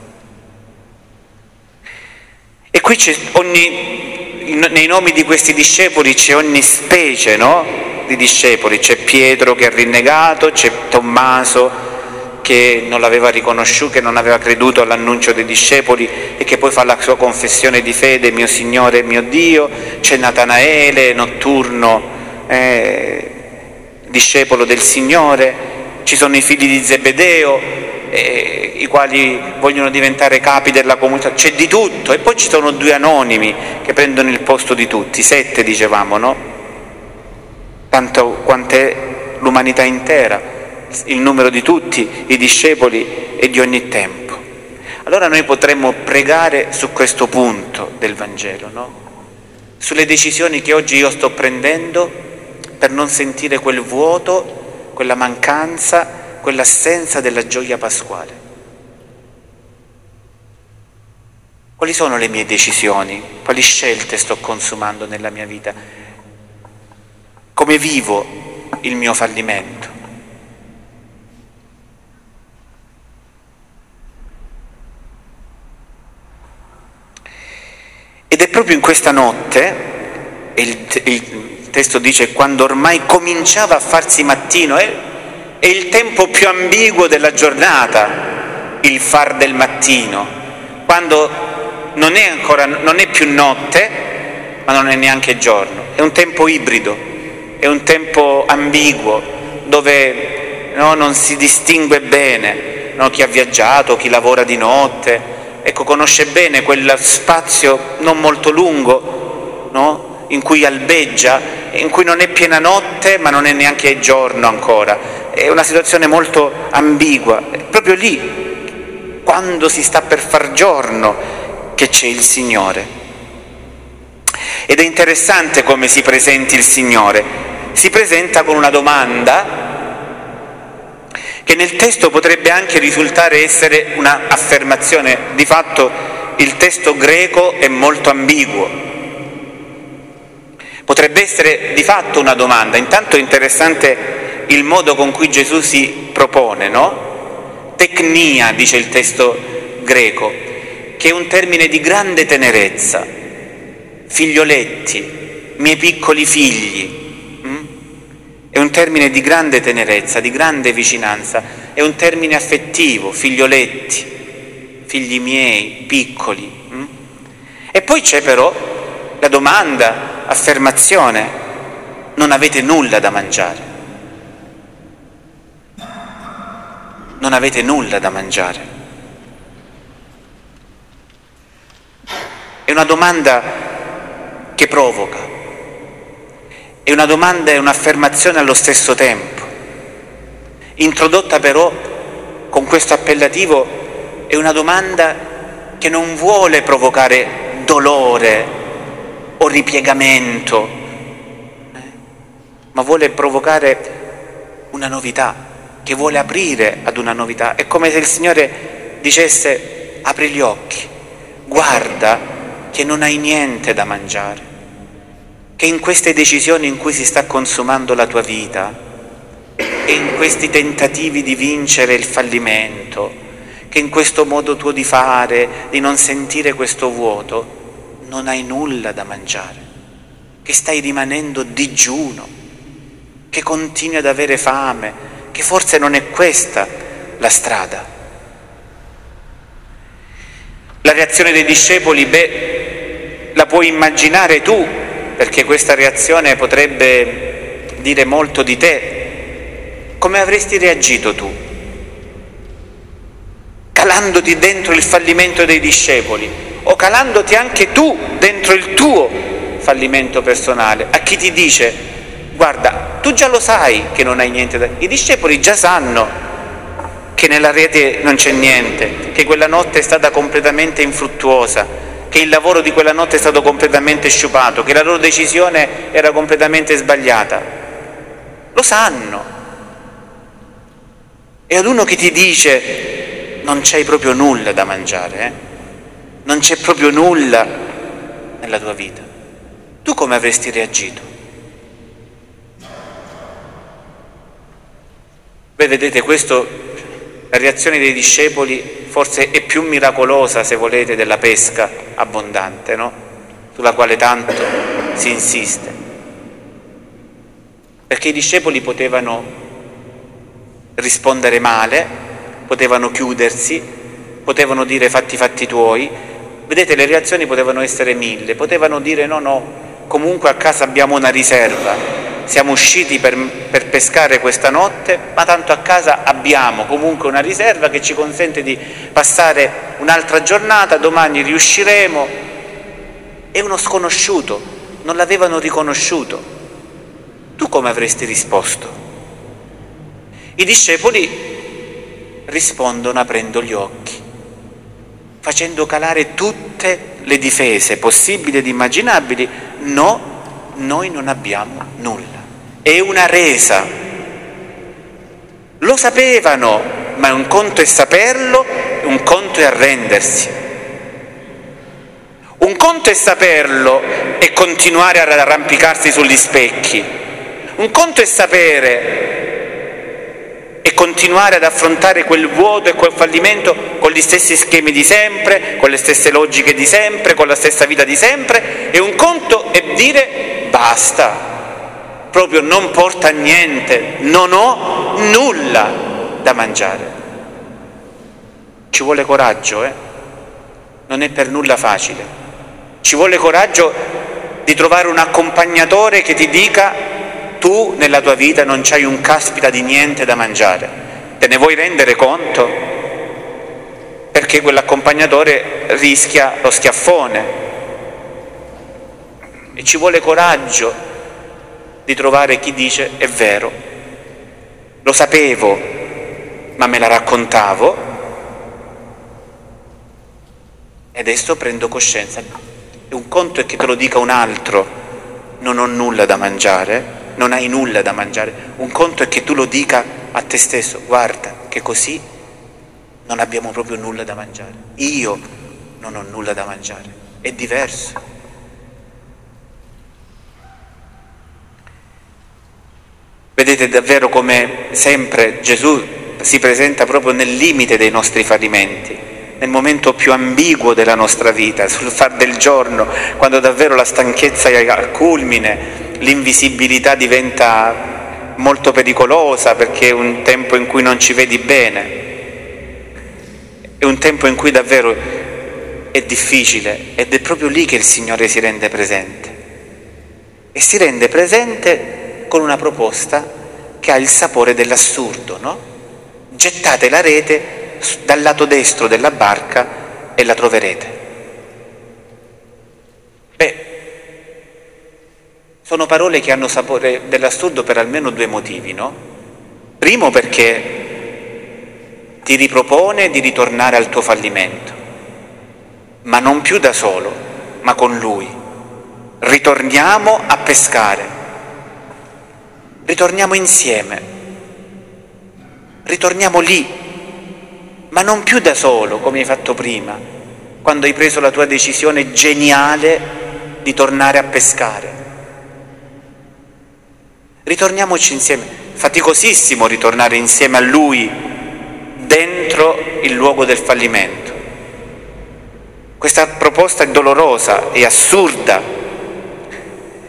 E qui c'è ogni, nei nomi di questi discepoli c'è ogni specie no? di discepoli, c'è Pietro che ha rinnegato, c'è Tommaso che non l'aveva riconosciuto, che non aveva creduto all'annuncio dei discepoli e che poi fa la sua confessione di fede, mio Signore e mio Dio, c'è Natanaele, notturno, eh, discepolo del Signore, ci sono i figli di Zebedeo, eh, i quali vogliono diventare capi della comunità, c'è di tutto e poi ci sono due anonimi che prendono il posto di tutti, sette dicevamo, no? Tanto quant'è l'umanità intera il numero di tutti i discepoli e di ogni tempo. Allora noi potremmo pregare su questo punto del Vangelo, no? sulle decisioni che oggi io sto prendendo per non sentire quel vuoto, quella mancanza, quell'assenza della gioia pasquale. Quali sono le mie decisioni? Quali scelte sto consumando nella mia vita? Come vivo il mio fallimento? Ed è proprio in questa notte, il, il testo dice quando ormai cominciava a farsi mattino, è, è il tempo più ambiguo della giornata, il far del mattino, quando non è ancora, non è più notte, ma non è neanche giorno, è un tempo ibrido, è un tempo ambiguo, dove no, non si distingue bene no, chi ha viaggiato, chi lavora di notte, ecco, conosce bene quel spazio non molto lungo, no? in cui albeggia, in cui non è piena notte ma non è neanche giorno ancora. È una situazione molto ambigua. È proprio lì, quando si sta per far giorno, che c'è il Signore. Ed è interessante come si presenti il Signore. Si presenta con una domanda che nel testo potrebbe anche risultare essere un'affermazione. Di fatto il testo greco è molto ambiguo. Potrebbe essere di fatto una domanda. Intanto è interessante il modo con cui Gesù si propone, no? Tecnia, dice il testo greco, che è un termine di grande tenerezza. Figlioletti, miei piccoli figli, è un termine di grande tenerezza, di grande vicinanza, è un termine affettivo, figlioletti, figli miei, piccoli. Hm? E poi c'è però la domanda, affermazione, non avete nulla da mangiare. Non avete nulla da mangiare. È una domanda che provoca, è una domanda e un'affermazione allo stesso tempo. Introdotta però con questo appellativo è una domanda che non vuole provocare dolore o ripiegamento, ma vuole provocare una novità, che vuole aprire ad una novità. È come se il Signore dicesse apri gli occhi, guarda che non hai niente da mangiare che in queste decisioni in cui si sta consumando la tua vita e in questi tentativi di vincere il fallimento, che in questo modo tuo di fare, di non sentire questo vuoto, non hai nulla da mangiare, che stai rimanendo digiuno, che continui ad avere fame, che forse non è questa la strada. La reazione dei discepoli, beh, la puoi immaginare tu perché questa reazione potrebbe dire molto di te, come avresti reagito tu? Calandoti dentro il fallimento dei discepoli o calandoti anche tu dentro il tuo fallimento personale, a chi ti dice, guarda, tu già lo sai che non hai niente da... I discepoli già sanno che nella rete non c'è niente, che quella notte è stata completamente infruttuosa, che il lavoro di quella notte è stato completamente sciupato, che la loro decisione era completamente sbagliata. Lo sanno. E ad uno che ti dice non c'hai proprio nulla da mangiare, eh? non c'è proprio nulla nella tua vita, tu come avresti reagito? Beh, vedete, questo La reazione dei discepoli forse è più miracolosa, se volete, della pesca abbondante, no? sulla quale tanto si insiste. Perché i discepoli potevano rispondere male, potevano chiudersi, potevano dire fatti fatti tuoi, vedete le reazioni potevano essere mille, potevano dire no no, comunque a casa abbiamo una riserva, siamo usciti per, per, pescare questa notte, ma tanto a casa abbiamo comunque una riserva che ci consente di passare un'altra giornata, domani riusciremo. È uno sconosciuto, non l'avevano riconosciuto. Tu come avresti risposto? I discepoli rispondono aprendo gli occhi, facendo calare tutte le difese possibili ed immaginabili. No, noi non abbiamo nulla è una resa. Lo sapevano, ma un conto è saperlo, un conto è arrendersi. Un conto è saperlo e continuare ad arrampicarsi sugli specchi. Un conto è sapere e continuare ad affrontare quel vuoto e quel fallimento con gli stessi schemi di sempre, con le stesse logiche di sempre, con la stessa vita di sempre. E un conto è dire basta, proprio non porta niente, non ho nulla da mangiare. Ci vuole coraggio, eh? Non è per nulla facile. Ci vuole coraggio di trovare un accompagnatore che ti dica tu nella tua vita non c'hai un caspita di niente da mangiare. Te ne vuoi rendere conto? Perché quell'accompagnatore rischia lo schiaffone. E ci vuole coraggio di trovare chi dice è vero, lo sapevo, ma me la raccontavo e adesso prendo coscienza. Un conto è che te lo dica un altro, non ho nulla da mangiare, non hai nulla da mangiare. Un conto è che tu lo dica a te stesso, guarda che così non abbiamo proprio nulla da mangiare. Io non ho nulla da mangiare, è diverso. Vedete davvero come sempre Gesù si presenta proprio nel limite dei nostri fallimenti, nel momento più ambiguo della nostra vita, sul far del giorno, quando davvero la stanchezza è al culmine, l'invisibilità diventa molto pericolosa perché è un tempo in cui non ci vedi bene, è un tempo in cui davvero è difficile ed è proprio lì che il Signore si rende presente. E si rende presente con una proposta che ha il sapore dell'assurdo, no? Gettate la rete dal lato destro della barca e la troverete. Beh, sono parole che hanno sapore dell'assurdo per almeno due motivi, no? Primo perché ti ripropone di ritornare al tuo fallimento, ma non più da solo, ma con lui. Ritorniamo a pescare ritorniamo insieme, ritorniamo lì, ma non più da solo come hai fatto prima, quando hai preso la tua decisione geniale di tornare a pescare. Ritorniamoci insieme, faticosissimo ritornare insieme a Lui dentro il luogo del fallimento. Questa proposta è dolorosa, è assurda,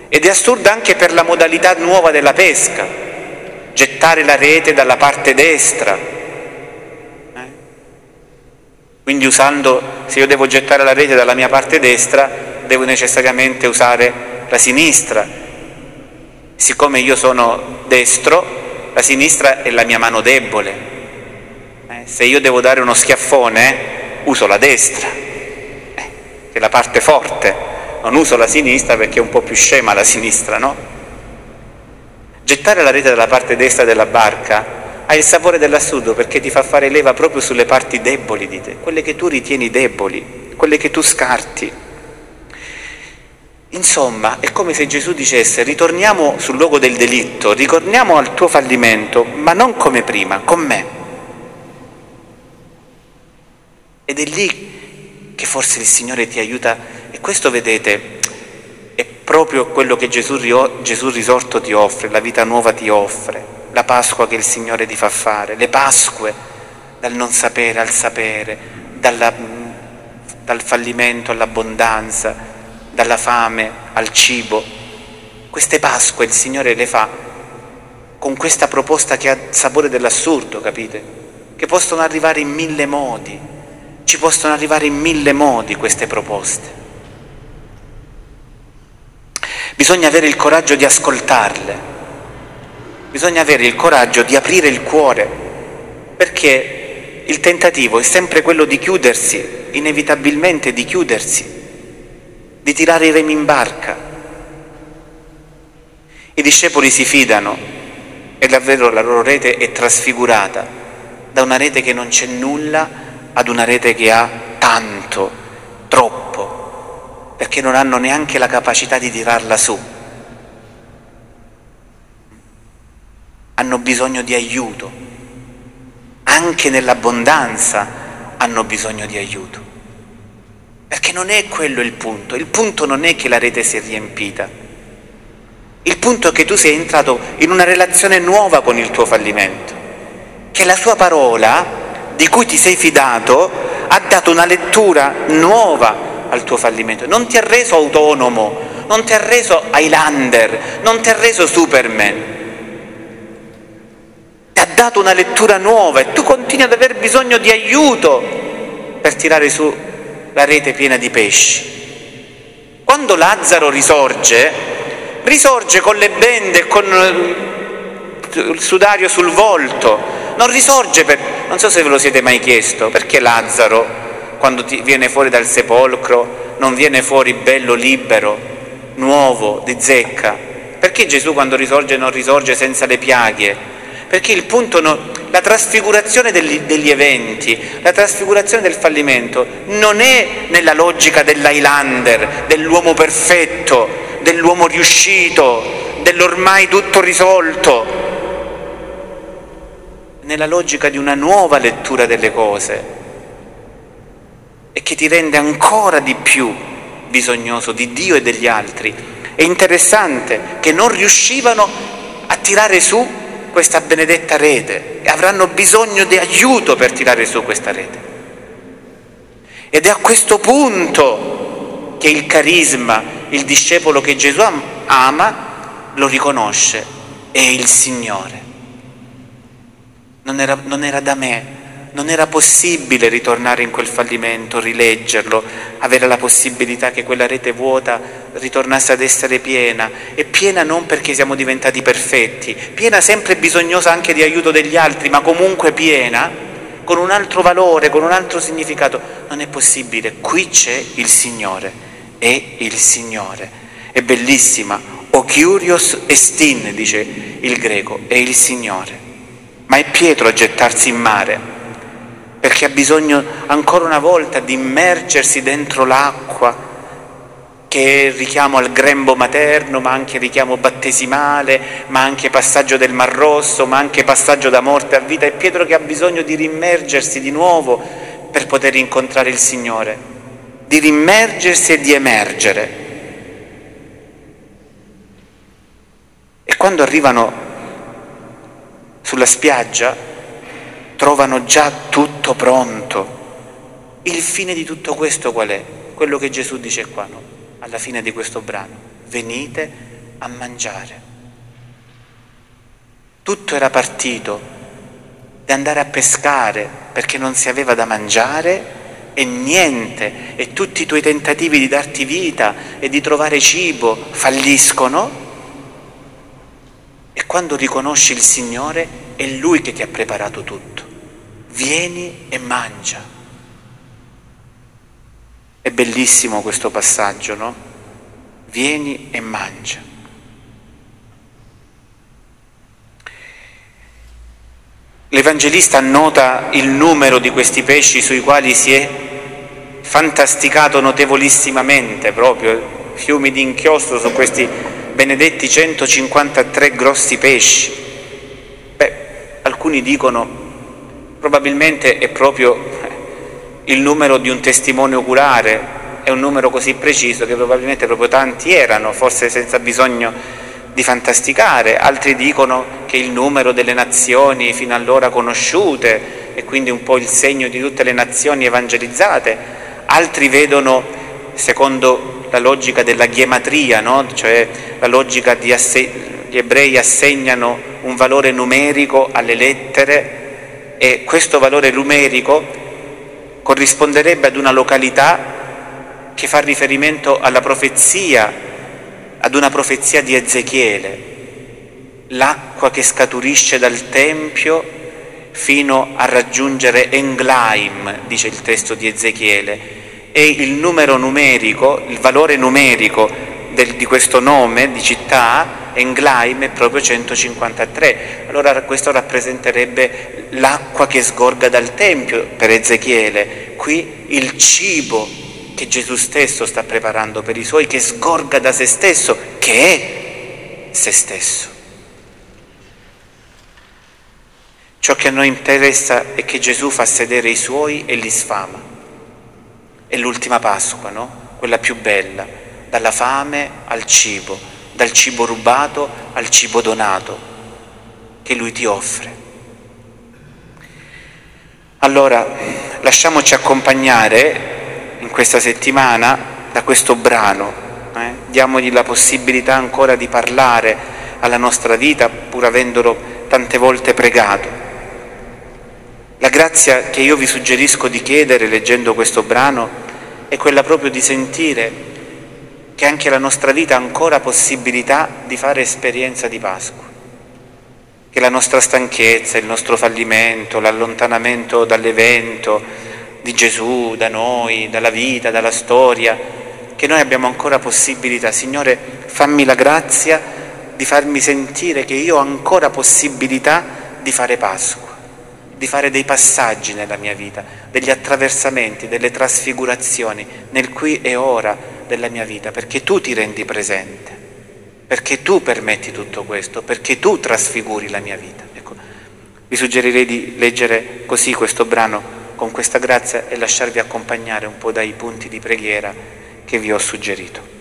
ed è assurda anche per la modalità nuova della pesca, gettare la rete dalla parte destra. Eh? Quindi usando, se io devo gettare la rete dalla mia parte destra, devo necessariamente usare la sinistra. Siccome io sono destro, la sinistra è la mia mano debole. Eh? Se io devo dare uno schiaffone, uso la destra, eh? che è la parte forte non uso la sinistra perché è un po' più scema la sinistra, no? Gettare la rete dalla parte destra della barca ha il sapore dell'assurdo perché ti fa fare leva proprio sulle parti deboli di te, quelle che tu ritieni deboli, quelle che tu scarti. Insomma, è come se Gesù dicesse ritorniamo sul luogo del delitto, ritorniamo al tuo fallimento, ma non come prima, con me. Ed è lì che forse il Signore ti aiuta e questo, vedete, è proprio quello che Gesù, Gesù risorto ti offre, la vita nuova ti offre, la Pasqua che il Signore ti fa fare, le Pasque dal non sapere al sapere, dalla, dal fallimento all'abbondanza, dalla fame al cibo. Queste Pasque il Signore le fa con questa proposta che ha sapore dell'assurdo, capite? Che possono arrivare in mille modi, ci possono arrivare in mille modi queste proposte. Bisogna avere il coraggio di ascoltarle, bisogna avere il coraggio di aprire il cuore, perché il tentativo è sempre quello di chiudersi, inevitabilmente di chiudersi, di tirare i remi in barca. I discepoli si fidano e davvero la loro rete è trasfigurata da una rete che non c'è nulla ad una rete che ha tanto, troppo perché non hanno neanche la capacità di tirarla su. Hanno bisogno di aiuto, anche nell'abbondanza hanno bisogno di aiuto. Perché non è quello il punto, il punto non è che la rete si è riempita, il punto è che tu sei entrato in una relazione nuova con il tuo fallimento, che la sua parola di cui ti sei fidato ha dato una lettura nuova al tuo fallimento, non ti ha reso autonomo, non ti ha reso Highlander, non ti ha reso Superman. Ti ha dato una lettura nuova e tu continui ad aver bisogno di aiuto per tirare su la rete piena di pesci. Quando Lazzaro risorge, risorge con le bende con il sudario sul volto, non risorge per... non so se ve lo siete mai chiesto, perché Lazzaro quando viene fuori dal sepolcro, non viene fuori bello, libero, nuovo, di zecca. Perché Gesù quando risorge non risorge senza le piaghe? Perché il punto, no, la trasfigurazione degli, degli, eventi, la trasfigurazione del fallimento non è nella logica dell'Highlander, dell'uomo perfetto, dell'uomo riuscito, dell'ormai tutto risolto, nella logica di una nuova lettura delle cose, e che ti rende ancora di più bisognoso di Dio e degli altri. È interessante che non riuscivano a tirare su questa benedetta rete e avranno bisogno di aiuto per tirare su questa rete. Ed è a questo punto che il carisma, il discepolo che Gesù ama, lo riconosce, è il Signore. Non era, non era da me, non era possibile ritornare in quel fallimento, rileggerlo, avere la possibilità che quella rete vuota ritornasse ad essere piena, e piena non perché siamo diventati perfetti, piena sempre bisognosa anche di aiuto degli altri, ma comunque piena, con un altro valore, con un altro significato. Non è possibile, qui c'è il Signore, è il Signore. È bellissima, o curios estin, dice il greco, è il Signore. Ma è Pietro a gettarsi in mare perché ha bisogno ancora una volta di immergersi dentro l'acqua che è richiamo al grembo materno, ma anche richiamo battesimale, ma anche passaggio del Mar Rosso, ma anche passaggio da morte a vita. È Pietro che ha bisogno di rimmergersi di nuovo per poter incontrare il Signore, di rimmergersi e di emergere. E quando arrivano sulla spiaggia, trovano già tutto pronto. Il fine di tutto questo qual è? Quello che Gesù dice qua, no? alla fine di questo brano. Venite a mangiare. Tutto era partito di andare a pescare perché non si aveva da mangiare e niente, e tutti i tuoi tentativi di darti vita e di trovare cibo falliscono. E quando riconosci il Signore è Lui che ti ha preparato tutto vieni e mangia. È bellissimo questo passaggio, no? Vieni e mangia. L'Evangelista annota il numero di questi pesci sui quali si è fantasticato notevolissimamente, proprio fiumi di inchiostro su questi benedetti 153 grossi pesci. Beh, alcuni dicono Probabilmente è proprio il numero di un testimone oculare, è un numero così preciso che probabilmente proprio tanti erano, forse senza bisogno di fantasticare, altri dicono che il numero delle nazioni fino allora conosciute, e quindi un po' il segno di tutte le nazioni evangelizzate, altri vedono, secondo la logica della ghematria, no? cioè la logica di asse- gli ebrei assegnano un valore numerico alle lettere e questo valore numerico corrisponderebbe ad una località che fa riferimento alla profezia, ad una profezia di Ezechiele, l'acqua che scaturisce dal Tempio fino a raggiungere Englaim, dice il testo di Ezechiele, e il numero numerico, il valore numerico del, di questo nome di città, Englaim, è proprio 153. Allora questo rappresenterebbe l'acqua che sgorga dal Tempio per Ezechiele, qui il cibo che Gesù stesso sta preparando per i suoi, che sgorga da se stesso, che è se stesso. Ciò che a noi interessa è che Gesù fa sedere i suoi e li sfama. È l'ultima Pasqua, no? Quella più bella, dalla fame al cibo, dal cibo rubato al cibo donato, che Lui ti offre. Allora, lasciamoci accompagnare in questa settimana da questo brano, eh? diamogli la possibilità ancora di parlare alla nostra vita, pur avendolo tante volte pregato. La grazia che io vi suggerisco di chiedere leggendo questo brano è quella proprio di sentire che anche la nostra vita ha ancora possibilità di fare esperienza di Pasqua, che la nostra stanchezza, il nostro fallimento, l'allontanamento dall'evento di Gesù, da noi, dalla vita, dalla storia, che noi abbiamo ancora possibilità. Signore, fammi la grazia di farmi sentire che io ho ancora possibilità di fare Pasqua di fare dei passaggi nella mia vita, degli attraversamenti, delle trasfigurazioni nel qui e ora della mia vita, perché tu ti rendi presente, perché tu permetti tutto questo, perché tu trasfiguri la mia vita. Ecco, vi suggerirei di leggere così questo brano con questa grazia e lasciarvi accompagnare un po' dai punti di preghiera che vi ho suggerito.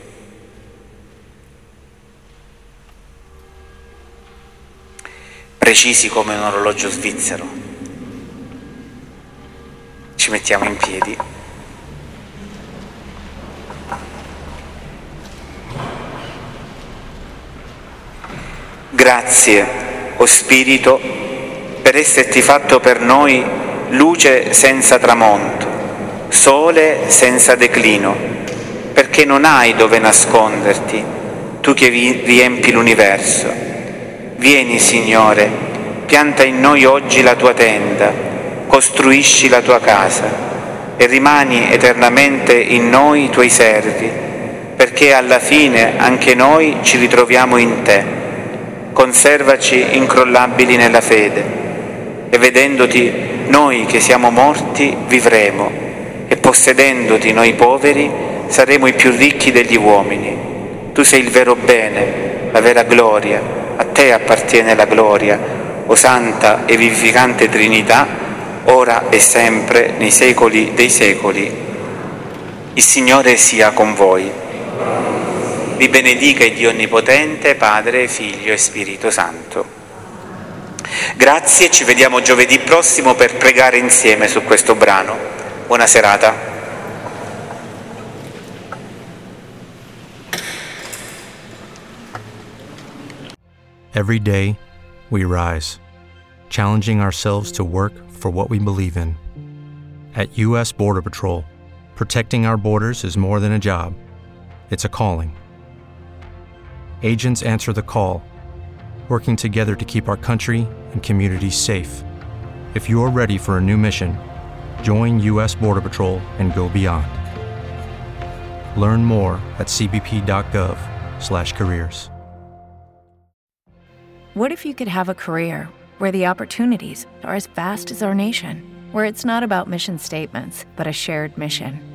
Precisi come un orologio svizzero ci mettiamo in piedi. Grazie, o oh Spirito, per esserti fatto per noi luce senza tramonto, sole senza declino, perché non hai dove nasconderti, tu che riempi l'universo. Vieni, Signore, pianta in noi oggi la tua tenda costruisci la tua casa e rimani eternamente in noi i tuoi servi, perché alla fine anche noi ci ritroviamo in te. Conservaci incrollabili nella fede e vedendoti noi che siamo morti vivremo e possedendoti noi poveri saremo i più ricchi degli uomini. Tu sei il vero bene, la vera gloria, a te appartiene la gloria, o Santa e vivificante Trinità, ora e sempre, nei secoli dei secoli. Il Signore sia con voi. Vi benedica il Dio Onnipotente, Padre, Figlio e Spirito Santo. Grazie, ci vediamo giovedì prossimo per pregare insieme su questo brano. Buona serata. Every day we rise, challenging ourselves to work for what we believe in. At U.S. Border Patrol, protecting our borders is more than a job, it's a calling. Agents answer the call, working together to keep our country and communities safe. If you are ready for a new mission, join U.S. Border Patrol and go beyond. Learn more at cbp.gov/careers. What if you could have a career where the opportunities are as vast as our nation, where it's not about mission statements, but a shared mission.